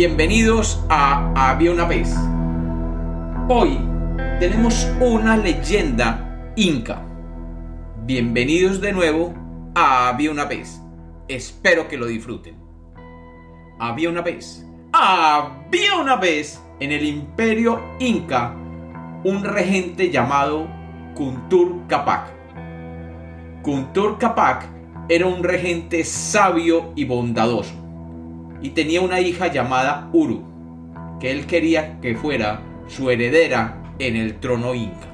Bienvenidos a Había una vez. Hoy tenemos una leyenda inca. Bienvenidos de nuevo a Había una vez. Espero que lo disfruten. Había una vez. Había una vez en el imperio inca un regente llamado Kuntur Capac. Kuntur Capac era un regente sabio y bondadoso y tenía una hija llamada Uru, que él quería que fuera su heredera en el trono inca.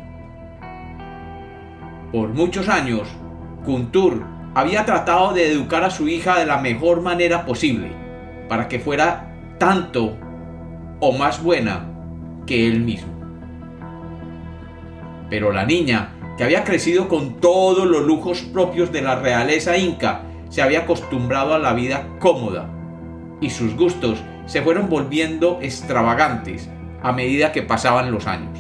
Por muchos años, Kuntur había tratado de educar a su hija de la mejor manera posible, para que fuera tanto o más buena que él mismo. Pero la niña, que había crecido con todos los lujos propios de la realeza inca, se había acostumbrado a la vida cómoda y sus gustos se fueron volviendo extravagantes a medida que pasaban los años,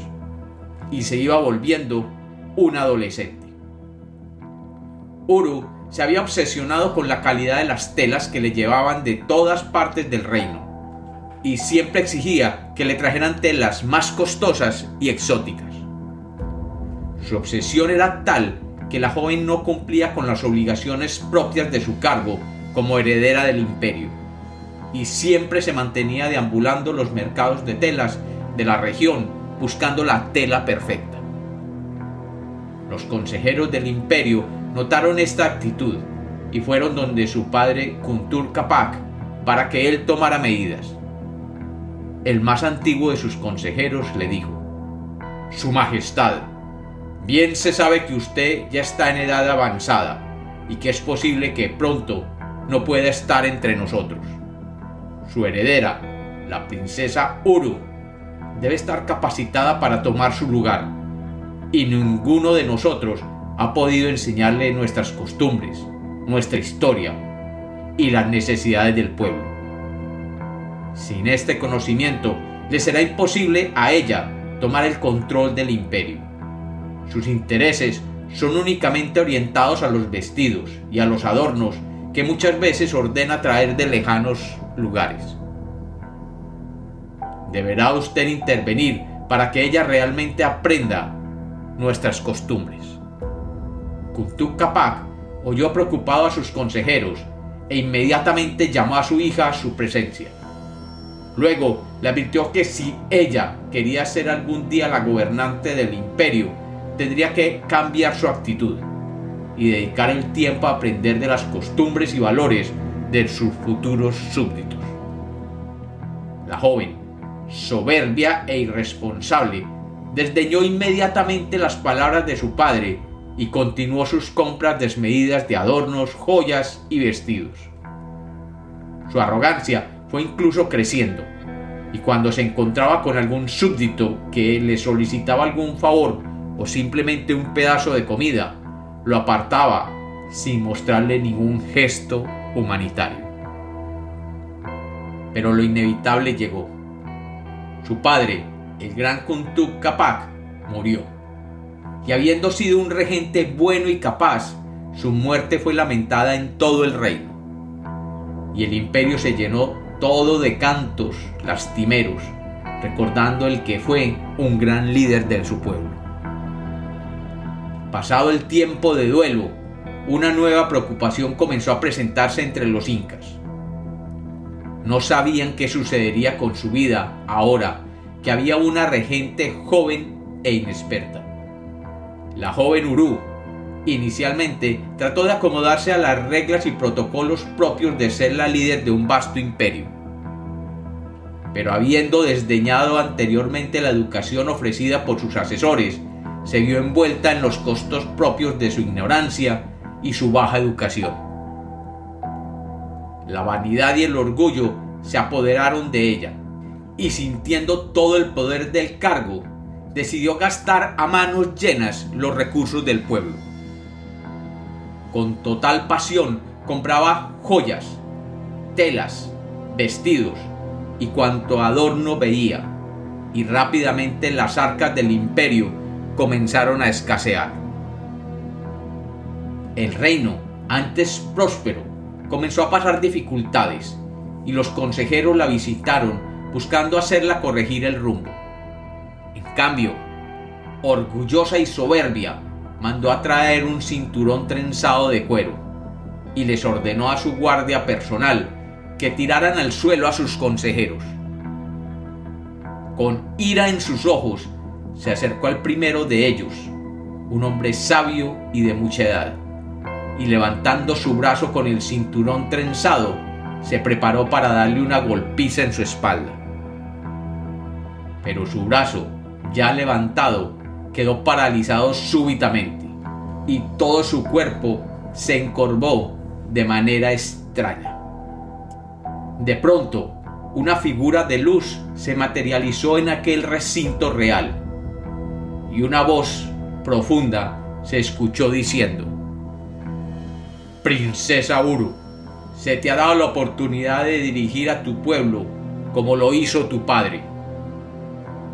y se iba volviendo un adolescente. Uru se había obsesionado con la calidad de las telas que le llevaban de todas partes del reino, y siempre exigía que le trajeran telas más costosas y exóticas. Su obsesión era tal que la joven no cumplía con las obligaciones propias de su cargo como heredera del imperio y siempre se mantenía deambulando los mercados de telas de la región buscando la tela perfecta. Los consejeros del imperio notaron esta actitud y fueron donde su padre Kuntur Kapak para que él tomara medidas. El más antiguo de sus consejeros le dijo, Su Majestad, bien se sabe que usted ya está en edad avanzada y que es posible que pronto no pueda estar entre nosotros su heredera, la princesa Uru, debe estar capacitada para tomar su lugar, y ninguno de nosotros ha podido enseñarle nuestras costumbres, nuestra historia y las necesidades del pueblo. Sin este conocimiento, le será imposible a ella tomar el control del imperio. Sus intereses son únicamente orientados a los vestidos y a los adornos que muchas veces ordena traer de lejanos lugares. Deberá usted intervenir para que ella realmente aprenda nuestras costumbres. Kuntuk Kapak oyó preocupado a sus consejeros e inmediatamente llamó a su hija a su presencia. Luego le advirtió que si ella quería ser algún día la gobernante del imperio, tendría que cambiar su actitud y dedicar el tiempo a aprender de las costumbres y valores de sus futuros súbditos. La joven, soberbia e irresponsable, desdeñó inmediatamente las palabras de su padre y continuó sus compras desmedidas de adornos, joyas y vestidos. Su arrogancia fue incluso creciendo, y cuando se encontraba con algún súbdito que le solicitaba algún favor o simplemente un pedazo de comida, lo apartaba sin mostrarle ningún gesto humanitario. Pero lo inevitable llegó. Su padre, el gran Kuntuk Kapak, murió. Y habiendo sido un regente bueno y capaz, su muerte fue lamentada en todo el reino. Y el imperio se llenó todo de cantos lastimeros, recordando el que fue un gran líder de su pueblo. Pasado el tiempo de duelo, una nueva preocupación comenzó a presentarse entre los incas. No sabían qué sucedería con su vida ahora que había una regente joven e inexperta. La joven Uru inicialmente trató de acomodarse a las reglas y protocolos propios de ser la líder de un vasto imperio. Pero habiendo desdeñado anteriormente la educación ofrecida por sus asesores, se vio envuelta en los costos propios de su ignorancia y su baja educación. La vanidad y el orgullo se apoderaron de ella, y sintiendo todo el poder del cargo, decidió gastar a manos llenas los recursos del pueblo. Con total pasión compraba joyas, telas, vestidos y cuanto adorno veía, y rápidamente las arcas del imperio comenzaron a escasear. El reino, antes próspero, comenzó a pasar dificultades y los consejeros la visitaron buscando hacerla corregir el rumbo. En cambio, orgullosa y soberbia, mandó a traer un cinturón trenzado de cuero y les ordenó a su guardia personal que tiraran al suelo a sus consejeros. Con ira en sus ojos, se acercó al primero de ellos, un hombre sabio y de mucha edad, y levantando su brazo con el cinturón trenzado, se preparó para darle una golpiza en su espalda. Pero su brazo, ya levantado, quedó paralizado súbitamente, y todo su cuerpo se encorvó de manera extraña. De pronto, una figura de luz se materializó en aquel recinto real, y una voz profunda se escuchó diciendo, Princesa Uru, se te ha dado la oportunidad de dirigir a tu pueblo como lo hizo tu padre,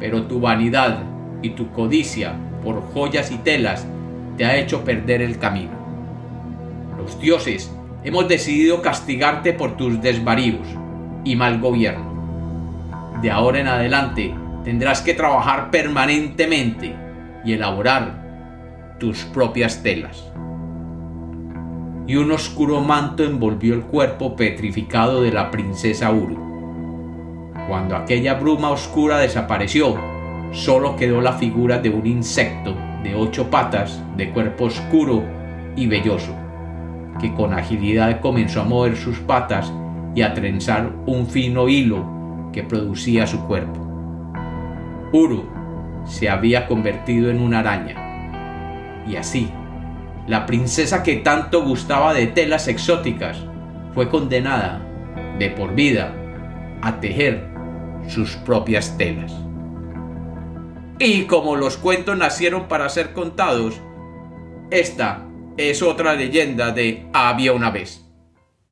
pero tu vanidad y tu codicia por joyas y telas te ha hecho perder el camino. Los dioses hemos decidido castigarte por tus desvaríos y mal gobierno. De ahora en adelante tendrás que trabajar permanentemente y elaborar tus propias telas. Y un oscuro manto envolvió el cuerpo petrificado de la princesa Uru. Cuando aquella bruma oscura desapareció, solo quedó la figura de un insecto de ocho patas, de cuerpo oscuro y velloso, que con agilidad comenzó a mover sus patas y a trenzar un fino hilo que producía su cuerpo. Uru se había convertido en una araña. Y así, la princesa que tanto gustaba de telas exóticas fue condenada de por vida a tejer sus propias telas. Y como los cuentos nacieron para ser contados, esta es otra leyenda de Había una vez.